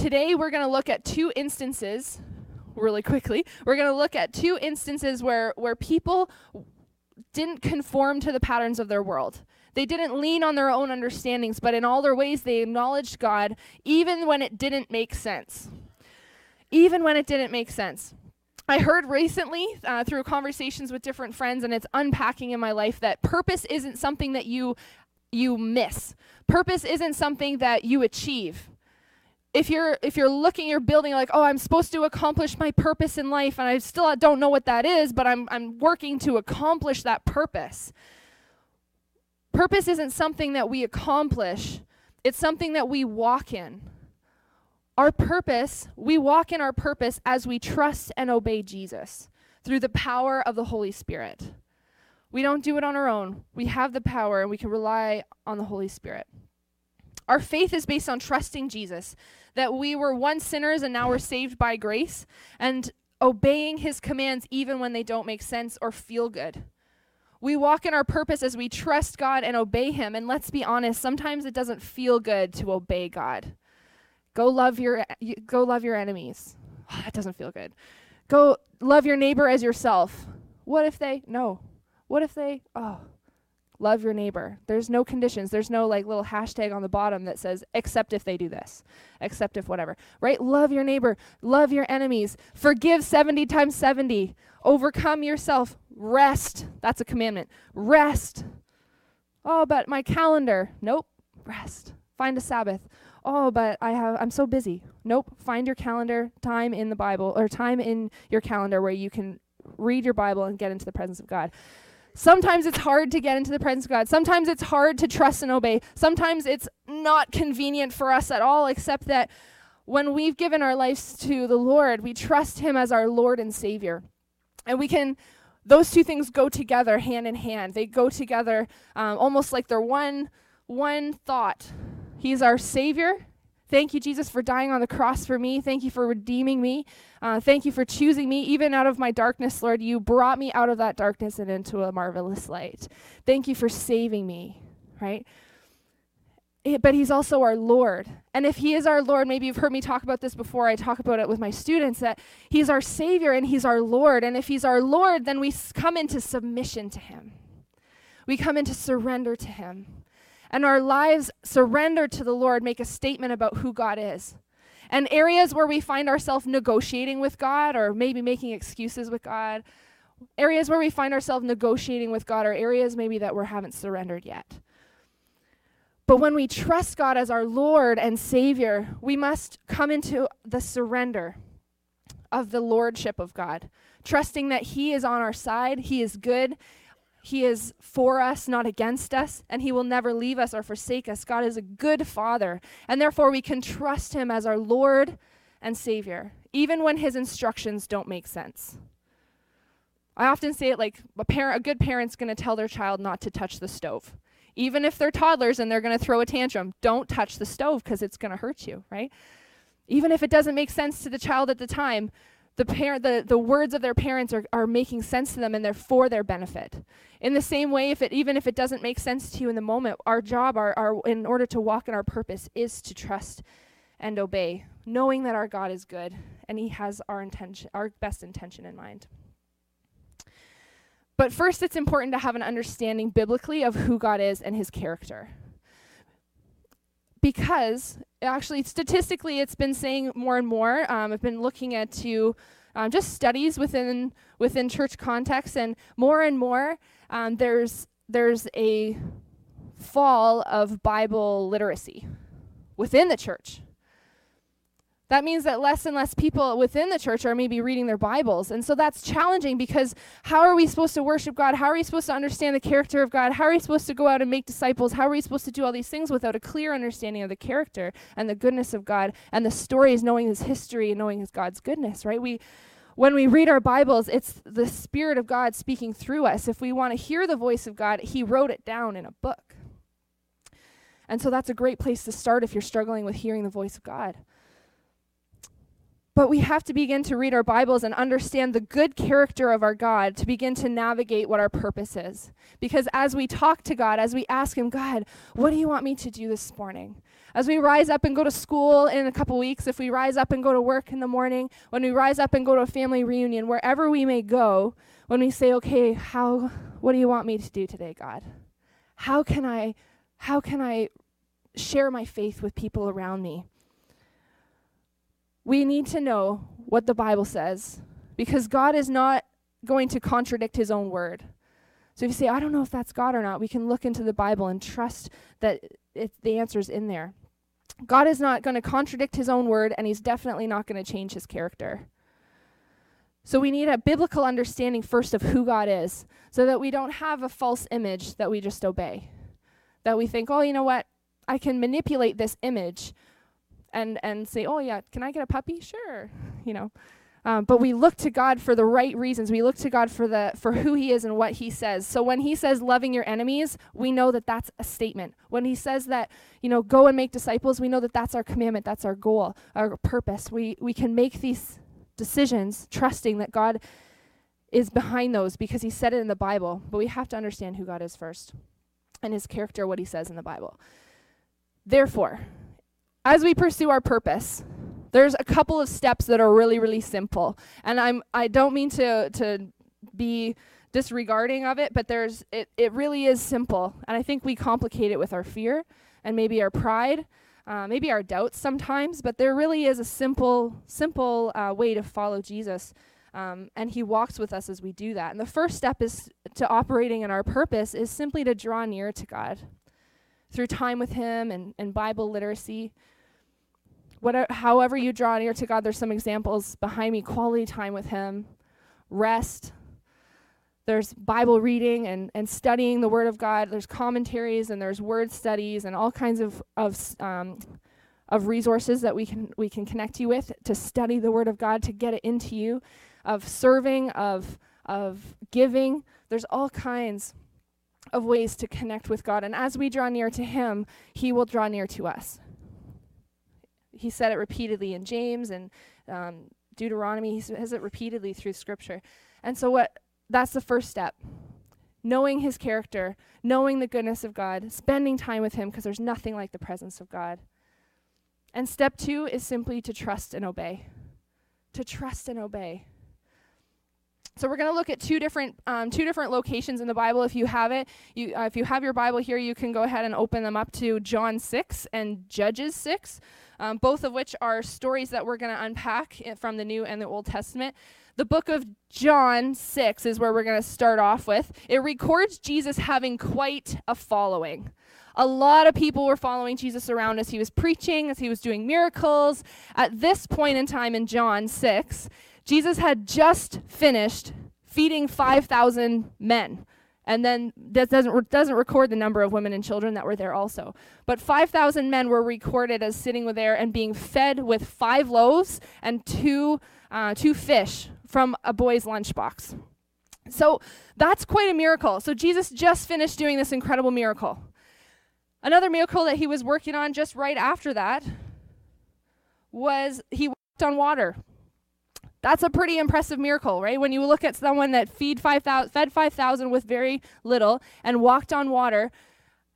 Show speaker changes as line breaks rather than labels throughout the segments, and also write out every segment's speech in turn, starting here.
today we're going to look at two instances really quickly. We're going to look at two instances where where people didn't conform to the patterns of their world. They didn't lean on their own understandings, but in all their ways they acknowledged God even when it didn't make sense. Even when it didn't make sense. I heard recently uh, through conversations with different friends, and it's unpacking in my life that purpose isn't something that you you miss. Purpose isn't something that you achieve. If you're if you're looking, you're building like, oh, I'm supposed to accomplish my purpose in life, and I still don't know what that is, but I'm I'm working to accomplish that purpose. Purpose isn't something that we accomplish; it's something that we walk in. Our purpose, we walk in our purpose as we trust and obey Jesus through the power of the Holy Spirit. We don't do it on our own. We have the power and we can rely on the Holy Spirit. Our faith is based on trusting Jesus, that we were once sinners and now we're saved by grace, and obeying his commands even when they don't make sense or feel good. We walk in our purpose as we trust God and obey him. And let's be honest, sometimes it doesn't feel good to obey God. Go love your go love your enemies. Oh, that doesn't feel good. Go love your neighbor as yourself. What if they no? What if they oh love your neighbor. There's no conditions. There's no like little hashtag on the bottom that says except if they do this, except if whatever. Right? Love your neighbor, love your enemies, forgive 70 times 70, overcome yourself, rest. That's a commandment. Rest. Oh, but my calendar. Nope. Rest. Find a Sabbath oh but i have i'm so busy nope find your calendar time in the bible or time in your calendar where you can read your bible and get into the presence of god sometimes it's hard to get into the presence of god. Sometimes it's hard to trust and obey. Sometimes it's not convenient for us at all except that when we've given our lives to the lord we trust him as our lord and savior. And we can those two things go together hand in hand. They go together um, almost like they're one one thought. He's our Savior. Thank you, Jesus, for dying on the cross for me. Thank you for redeeming me. Uh, thank you for choosing me. Even out of my darkness, Lord, you brought me out of that darkness and into a marvelous light. Thank you for saving me, right? Eh, but he's also our Lord. And if he is our Lord, maybe you've heard me talk about this before. I talk about it with my students that he's our Savior and he's our Lord. And if he's our Lord, then we come into submission to him. We come into surrender to him and our lives surrendered to the Lord make a statement about who God is. And areas where we find ourselves negotiating with God or maybe making excuses with God, areas where we find ourselves negotiating with God are areas maybe that we haven't surrendered yet. But when we trust God as our Lord and Savior, we must come into the surrender of the lordship of God, trusting that He is on our side, He is good, he is for us, not against us, and He will never leave us or forsake us. God is a good Father, and therefore we can trust Him as our Lord and Savior, even when His instructions don't make sense. I often say it like a, parent, a good parent's going to tell their child not to touch the stove. Even if they're toddlers and they're going to throw a tantrum, don't touch the stove because it's going to hurt you, right? Even if it doesn't make sense to the child at the time, the the, the words of their parents are, are making sense to them and they're for their benefit. In the same way if it even if it doesn't make sense to you in the moment our job our, our in order to walk in our purpose is to trust and obey knowing that our god is good and he has our intention our best intention in mind. But first it's important to have an understanding biblically of who god is and his character because actually statistically it's been saying more and more. Um, i've been looking at to um, just studies within within church context and more and more um, there's there's a fall of bible literacy within the church that means that less and less people within the church are maybe reading their Bibles. And so that's challenging because how are we supposed to worship God? How are we supposed to understand the character of God? How are we supposed to go out and make disciples? How are we supposed to do all these things without a clear understanding of the character and the goodness of God and the stories, knowing his history and knowing his God's goodness, right? We when we read our Bibles, it's the Spirit of God speaking through us. If we want to hear the voice of God, He wrote it down in a book. And so that's a great place to start if you're struggling with hearing the voice of God. But we have to begin to read our Bibles and understand the good character of our God to begin to navigate what our purpose is. Because as we talk to God, as we ask Him, God, what do you want me to do this morning? As we rise up and go to school in a couple weeks, if we rise up and go to work in the morning, when we rise up and go to a family reunion, wherever we may go, when we say, "Okay, how what do you want me to do today, God? How can I how can I share my faith with people around me?" We need to know what the Bible says because God is not going to contradict his own word. So if you say, I don't know if that's God or not, we can look into the Bible and trust that it, the is in there. God is not going to contradict his own word, and he's definitely not going to change his character. So we need a biblical understanding first of who God is, so that we don't have a false image that we just obey. That we think, oh, you know what? I can manipulate this image and and say, oh yeah, can I get a puppy? Sure, you know. Um, but we look to God for the right reasons. We look to God for the for who He is and what He says. So when He says loving your enemies, we know that that's a statement. When He says that you know go and make disciples, we know that that's our commandment. That's our goal, our purpose. We we can make these decisions trusting that God is behind those because He said it in the Bible. But we have to understand who God is first, and His character, what He says in the Bible. Therefore, as we pursue our purpose, there's a couple of steps that are really, really simple. And I'm I don't mean to to be disregarding of it, but there's it, it really is simple. And I think we complicate it with our fear and maybe our pride, uh, maybe our doubts sometimes, but there really is a simple, simple uh, way to follow Jesus. Um, and he walks with us as we do that. And the first step is to operating in our purpose is simply to draw near to God through time with him and, and Bible literacy whatever, however you draw near to God, there's some examples behind me quality time with Him, rest. There's Bible reading and, and studying the Word of God. There's commentaries and there's word studies and all kinds of, of, um, of resources that we can, we can connect you with to study the Word of God, to get it into you, of serving, of, of giving. There's all kinds of ways to connect with God. And as we draw near to Him, He will draw near to us he said it repeatedly in James and um, Deuteronomy. He says it repeatedly through Scripture. And so, what that's the first step. Knowing his character, knowing the goodness of God, spending time with him because there's nothing like the presence of God. And step two is simply to trust and obey. To trust and obey. So we're going to look at two different um, two different locations in the Bible. If you have it, you, uh, if you have your Bible here, you can go ahead and open them up to John six and Judges six um, both of which are stories that we're going to unpack from the New and the Old Testament. The book of John 6 is where we're going to start off with. It records Jesus having quite a following. A lot of people were following Jesus around as he was preaching, as he was doing miracles. At this point in time in John 6, Jesus had just finished feeding 5,000 men and then that doesn't doesn't record the number of women and children that were there also. But 5,000 men were recorded as sitting there and being fed with five loaves and two uh, two fish from a boy's lunchbox. So that's quite a miracle. So Jesus just finished doing this incredible miracle. Another miracle that he was working on just right after that was he walked on water. That's a pretty impressive miracle, right? When you look at someone that feed 5, 000, fed 5,000 with very little and walked on water,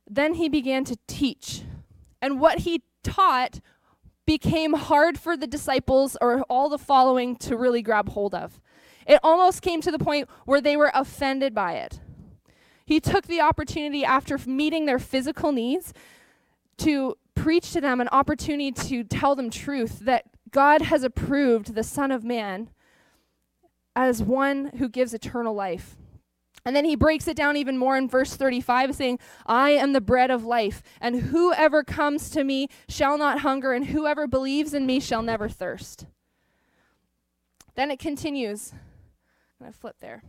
then he began to teach. And what he taught became hard for the disciples or all the following to really grab hold of. It almost came to the point where they were offended by it. He took the opportunity after meeting their physical needs to preach to them an opportunity to tell them truth that God has approved the Son of Man as one who gives eternal life. And then he breaks it down even more in verse 35, saying, I am the bread of life, and whoever comes to me shall not hunger, and whoever believes in me shall never thirst. Then it continues. I'm going to flip there.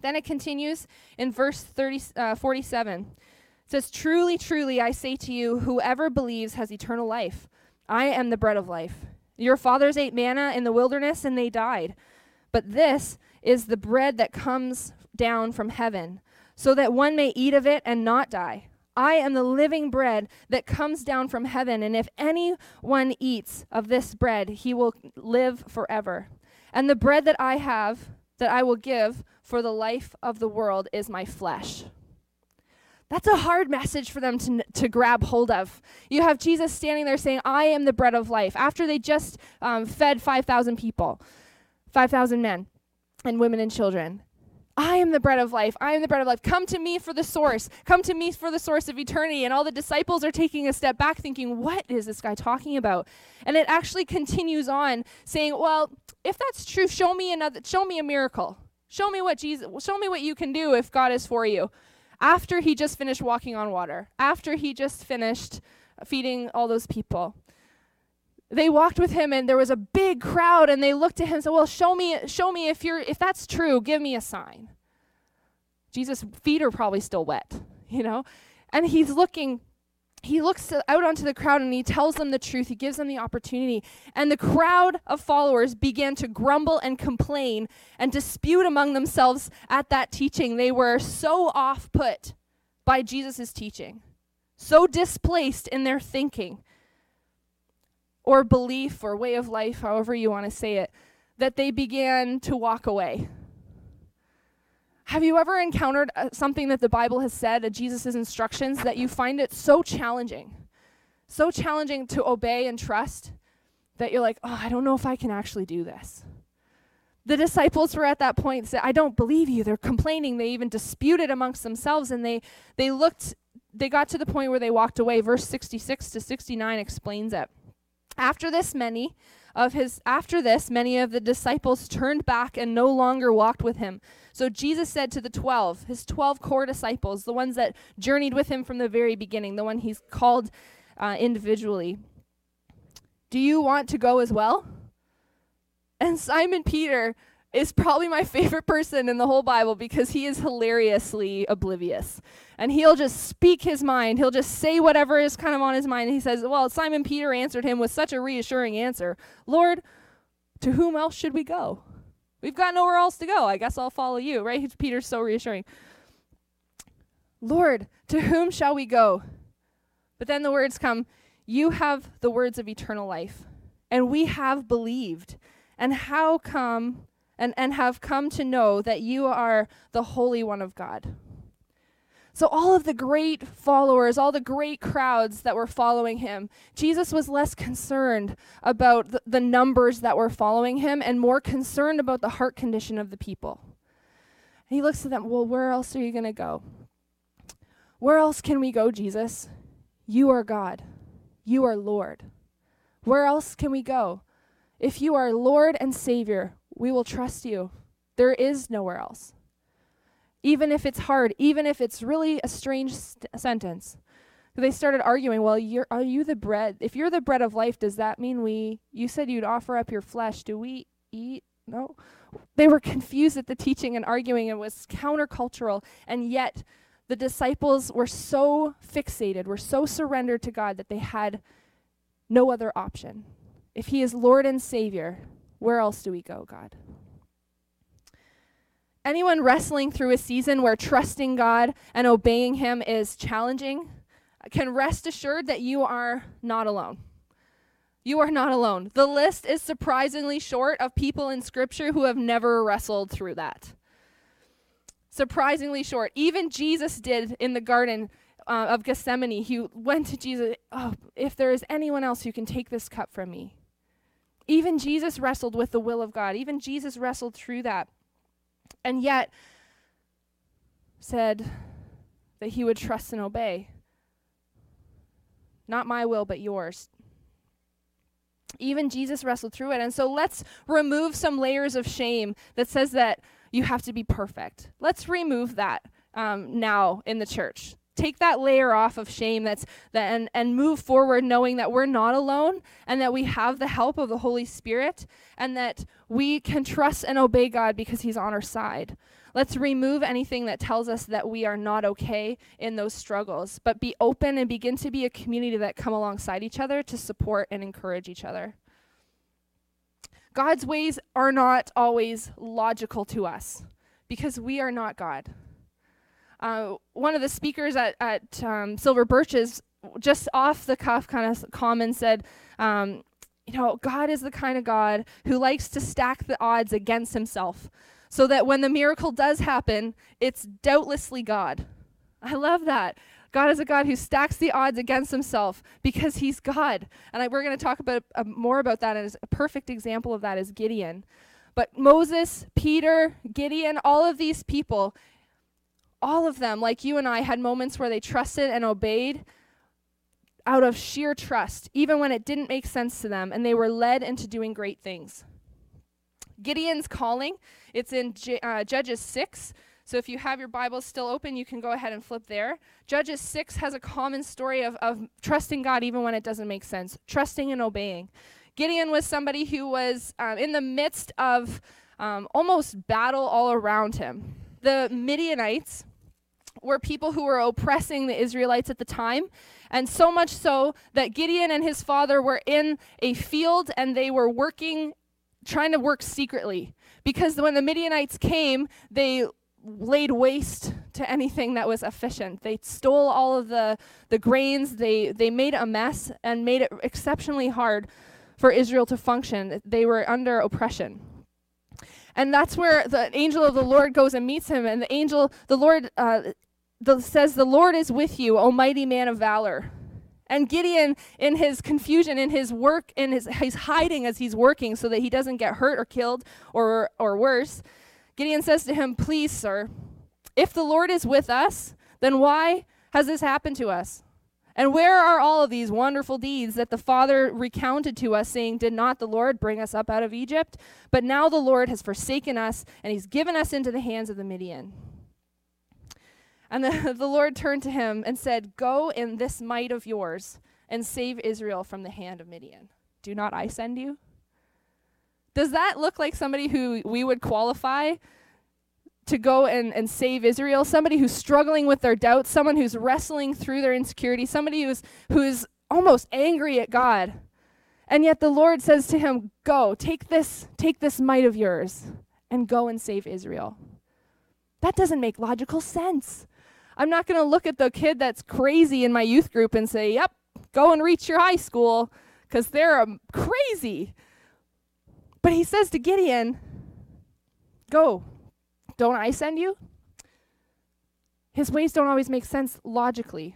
Then it continues in verse 30, uh, 47. It says, Truly, truly, I say to you, whoever believes has eternal life. I am the bread of life. Your fathers ate manna in the wilderness and they died. But this is the bread that comes down from heaven, so that one may eat of it and not die. I am the living bread that comes down from heaven, and if anyone eats of this bread, he will live forever. And the bread that I have, that I will give for the life of the world, is my flesh. That's a hard message for them to, to grab hold of. You have Jesus standing there saying, I am the bread of life, after they just um, fed 5,000 people, 5,000 men and women and children. I am the bread of life. I am the bread of life. Come to me for the source. Come to me for the source of eternity. And all the disciples are taking a step back, thinking, What is this guy talking about? And it actually continues on saying, Well, if that's true, show me another show me a miracle. Show me what Jesus show me what you can do if God is for you. After he just finished walking on water, after he just finished feeding all those people they walked with him and there was a big crowd and they looked at him and said well show me show me if you're if that's true give me a sign. Jesus feet are probably still wet you know? And he's looking he looks out onto the crowd and he tells them the truth. He gives them the opportunity. And the crowd of followers began to grumble and complain and dispute among themselves at that teaching. They were so off put by jesus' teaching so displaced in their thinking or belief or way of life, however you want to say it, that they began to walk away. Have you ever encountered uh, something that the Bible has said, uh, Jesus' instructions, that you find it so challenging, so challenging to obey and trust that you're like, oh, I don't know if I can actually do this? The disciples were at that point said, I don't believe you. They're complaining. They even disputed amongst themselves and they they looked they got to the point where they walked away. Verse 66 to 69 explains it. After this, many of his after this many of the disciples turned back and no longer walked with him. So Jesus said to the 12, his 12 core disciples, the ones that journeyed with him from the very beginning, the one he's called uh, individually, "Do you want to go as well?" And Simon Peter is probably my favorite person in the whole Bible because he is hilariously oblivious. And he'll just speak his mind. He'll just say whatever is kind of on his mind. And he says, Well, Simon Peter answered him with such a reassuring answer Lord, to whom else should we go? We've got nowhere else to go. I guess I'll follow you, right? Peter's so reassuring. Lord, to whom shall we go? But then the words come, You have the words of eternal life, and we have believed. And how come and, and have come to know that you are the Holy One of God. So, all of the great followers, all the great crowds that were following him, Jesus was less concerned about the, the numbers that were following him and more concerned about the heart condition of the people. And he looks at them, Well, where else are you going to go? Where else can we go, Jesus? You are God. You are Lord. Where else can we go? If you are Lord and Savior, we will trust you. There is nowhere else. Even if it's hard, even if it's really a strange st- sentence. They started arguing, well, you're, are you the bread? If you're the bread of life, does that mean we, you said you'd offer up your flesh. Do we eat? No. They were confused at the teaching and arguing. It was countercultural. And yet, the disciples were so fixated, were so surrendered to God that they had no other option. If He is Lord and Savior, where else do we go, God? Anyone wrestling through a season where trusting God and obeying Him is challenging can rest assured that you are not alone. You are not alone. The list is surprisingly short of people in Scripture who have never wrestled through that. Surprisingly short. Even Jesus did in the Garden uh, of Gethsemane. He went to Jesus, Oh, if there is anyone else who can take this cup from me, even Jesus wrestled with the will of God. Even Jesus wrestled through that. And yet said that he would trust and obey. Not my will, but yours. Even Jesus wrestled through it. And so let's remove some layers of shame that says that you have to be perfect. Let's remove that um, now in the church take that layer off of shame that's that and, and move forward knowing that we're not alone and that we have the help of the Holy Spirit and that we can trust and obey God because He's on our side. Let's remove anything that tells us that we are not okay in those struggles, but be open and begin to be a community that come alongside each other to support and encourage each other. God's ways are not always logical to us because we are not God. Uh, one of the speakers at, at um, Silver Birches, just off the cuff, kind of comment said, um, you know, God is the kind of God who likes to stack the odds against himself so that when the miracle does happen, it's doubtlessly God. I love that. God is a God who stacks the odds against himself because he's God. And I, we're going to talk about uh, more about that. And a perfect example of that is Gideon. But Moses, Peter, Gideon, all of these people, all of them, like you and I, had moments where they trusted and obeyed out of sheer trust, even when it didn't make sense to them, and they were led into doing great things. Gideon's calling, it's in J- uh, Judges 6. So if you have your Bible still open, you can go ahead and flip there. Judges 6 has a common story of, of trusting God even when it doesn't make sense, trusting and obeying. Gideon was somebody who was um, in the midst of um, almost battle all around him. The Midianites were people who were oppressing the Israelites at the time, and so much so that Gideon and his father were in a field and they were working, trying to work secretly. Because when the Midianites came, they laid waste to anything that was efficient. They stole all of the, the grains, they, they made a mess and made it exceptionally hard for Israel to function. They were under oppression. And that's where the angel of the Lord goes and meets him. And the angel, the Lord, uh, the, says, The Lord is with you, almighty man of valor. And Gideon, in his confusion, in his work, in his he's hiding as he's working so that he doesn't get hurt or killed or or worse. Gideon says to him, Please, sir, if the Lord is with us, then why has this happened to us? And where are all of these wonderful deeds that the Father recounted to us, saying, Did not the Lord bring us up out of Egypt? But now the Lord has forsaken us, and he's given us into the hands of the Midian. And the, the Lord turned to him and said, Go in this might of yours and save Israel from the hand of Midian. Do not I send you? Does that look like somebody who we would qualify to go and, and save Israel? Somebody who's struggling with their doubts, someone who's wrestling through their insecurity, somebody who's who's almost angry at God. And yet the Lord says to him, Go, take this, take this might of yours, and go and save Israel. That doesn't make logical sense. I'm not going to look at the kid that's crazy in my youth group and say, Yep, go and reach your high school, because they're um, crazy. But he says to Gideon, Go. Don't I send you? His ways don't always make sense logically.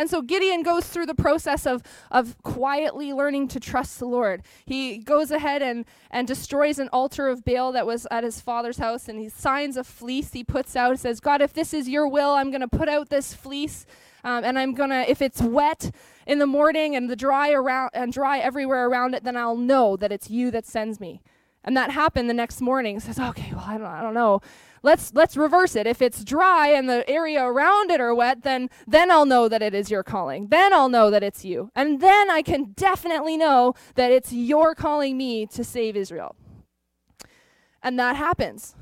And so Gideon goes through the process of, of quietly learning to trust the Lord. He goes ahead and, and destroys an altar of Baal that was at his father's house, and he signs a fleece he puts out. He says, God, if this is your will, I'm going to put out this fleece um, and I'm gonna, if it's wet in the morning and the dry around and dry everywhere around it, then I'll know that it's you that sends me. And that happened the next morning. He says, okay, well, I don't, I don't know. Let's let's reverse it. If it's dry and the area around it are wet, then then I'll know that it is your calling. Then I'll know that it's you. And then I can definitely know that it's your calling me to save Israel. And that happens.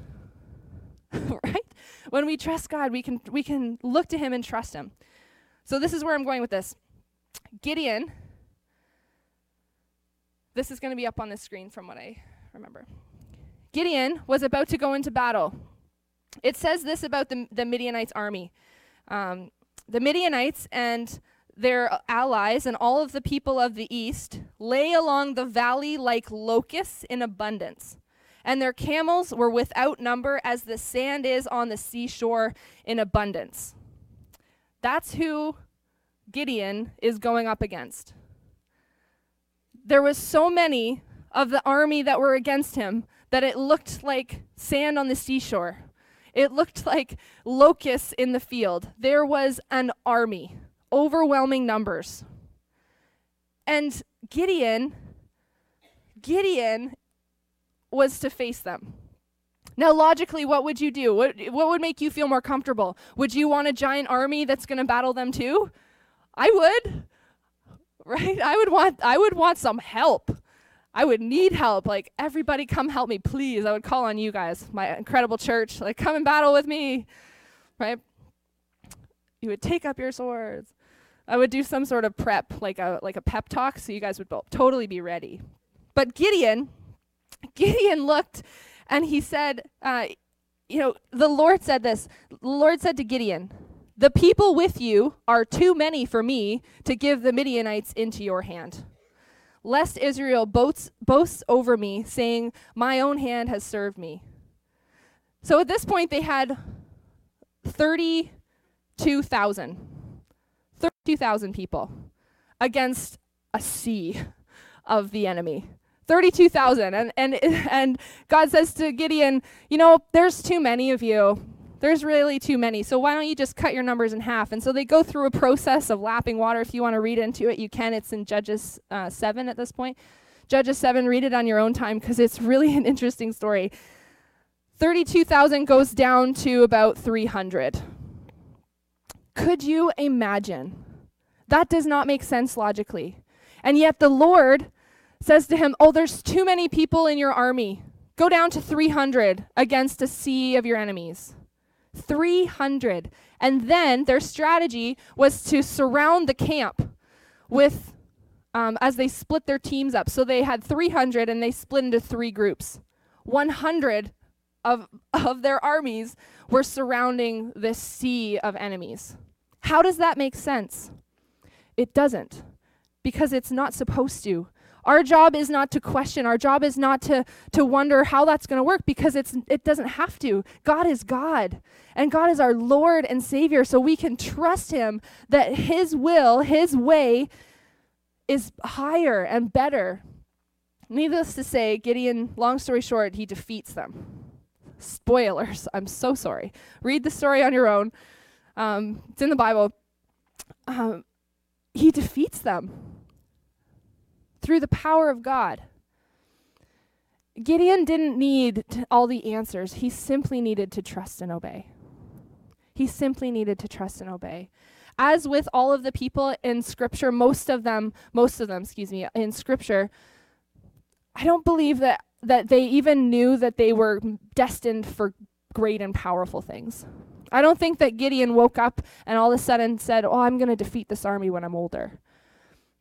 right? When we trust God, we can we can look to him and trust him. So this is where I'm going with this. Gideon, this is going to be up on the screen from what I remember. Gideon was about to go into battle. It says this about the, the Midianites' army. Um, the Midianites and their allies and all of the people of the east lay along the valley like locusts in abundance. And their camels were without number as the sand is on the seashore in abundance. That's who Gideon is going up against. There was so many of the army that were against him that it looked like sand on the seashore. It looked like locusts in the field. There was an army, overwhelming numbers. And Gideon, Gideon was to face them. Now, logically, what would you do? What, what would make you feel more comfortable? Would you want a giant army that's going to battle them too? I would. Right? I would want I would want some help. I would need help. Like everybody come help me, please. I would call on you guys, my incredible church. Like come and battle with me. Right? You would take up your swords. I would do some sort of prep, like a like a pep talk, so you guys would both totally be ready. But Gideon, Gideon looked and he said, uh, you know, the Lord said this. The Lord said to Gideon, The people with you are too many for me to give the Midianites into your hand. Lest Israel boasts, boasts over me, saying, My own hand has served me. So at this point, they had 30 32,000. 32,000 people against a sea of the enemy. 32,000 and and and God says to Gideon, you know, there's too many of you. There's really too many. So why don't you just cut your numbers in half? And so they go through a process of lapping water. If you want to read into it, you can. It's in Judges uh, 7 at this point. Judges 7, read it on your own time because it's really an interesting story. 32,000 goes down to about 300. Could you imagine? That does not make sense logically. And yet the Lord says to him, Oh, there's too many people in your army. Go down to 300 against a sea of your enemies. 300. And then their strategy was to surround the camp with, um, as they split their teams up. So they had 300 and they split into three groups. 100 of, of their armies were surrounding this sea of enemies. How does that make sense? It doesn't, because it's not supposed to. Our job is not to question. Our job is not to, to wonder how that's going to work because it's, it doesn't have to. God is God, and God is our Lord and Savior, so we can trust Him that His will, His way, is higher and better. Needless to say, Gideon, long story short, he defeats them. Spoilers, I'm so sorry. Read the story on your own. Um, it's in the Bible. Um, he defeats them through the power of God. Gideon didn't need all the answers, he simply needed to trust and obey. He simply needed to trust and obey. As with all of the people in scripture, most of them, most of them, excuse me, in scripture, I don't believe that that they even knew that they were destined for great and powerful things. I don't think that Gideon woke up and all of a sudden said, "Oh, I'm going to defeat this army when I'm older."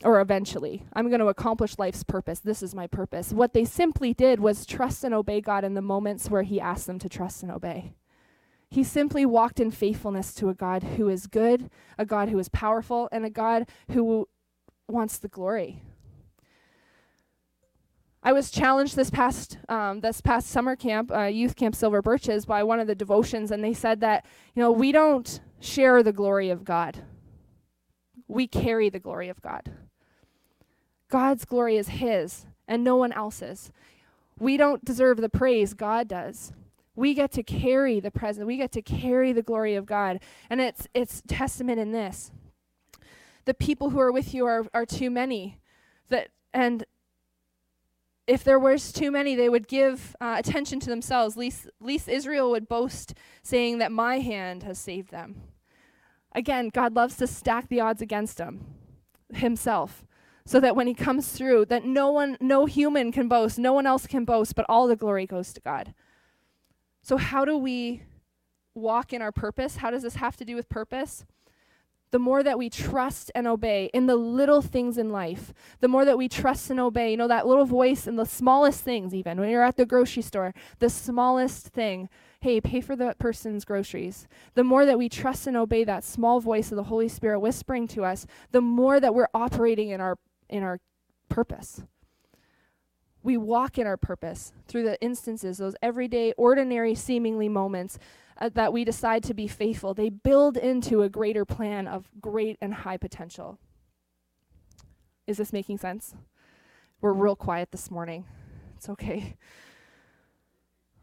Or eventually. I'm going to accomplish life's purpose. This is my purpose. What they simply did was trust and obey God in the moments where He asked them to trust and obey. He simply walked in faithfulness to a God who is good, a God who is powerful, and a God who wants the glory. I was challenged this past um, this past summer camp, uh, youth camp Silver Birches, by one of the devotions, and they said that you know we don't share the glory of God, we carry the glory of God. God's glory is His and no one else's. We don't deserve the praise, God does. We get to carry the presence, we get to carry the glory of God. And it's, it's testament in this. The people who are with you are, are too many. That, and if there was too many, they would give uh, attention to themselves. Least, least Israel would boast, saying that my hand has saved them. Again, God loves to stack the odds against him, himself so that when he comes through that no one no human can boast no one else can boast but all the glory goes to god. So how do we walk in our purpose? How does this have to do with purpose? The more that we trust and obey in the little things in life, the more that we trust and obey, you know, that little voice in the smallest things, even when you're at the grocery store, the smallest thing, hey, pay for that person's groceries. The more that we trust and obey that small voice of the Holy Spirit whispering to us, the more that we're operating in our in our purpose. We walk in our purpose through the instances, those everyday, ordinary, seemingly moments uh, that we decide to be faithful. They build into a greater plan of great and high potential. Is this making sense? We're real quiet this morning. It's okay.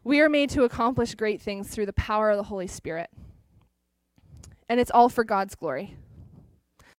We are made to accomplish great things through the power of the Holy Spirit. And it's all for God's glory.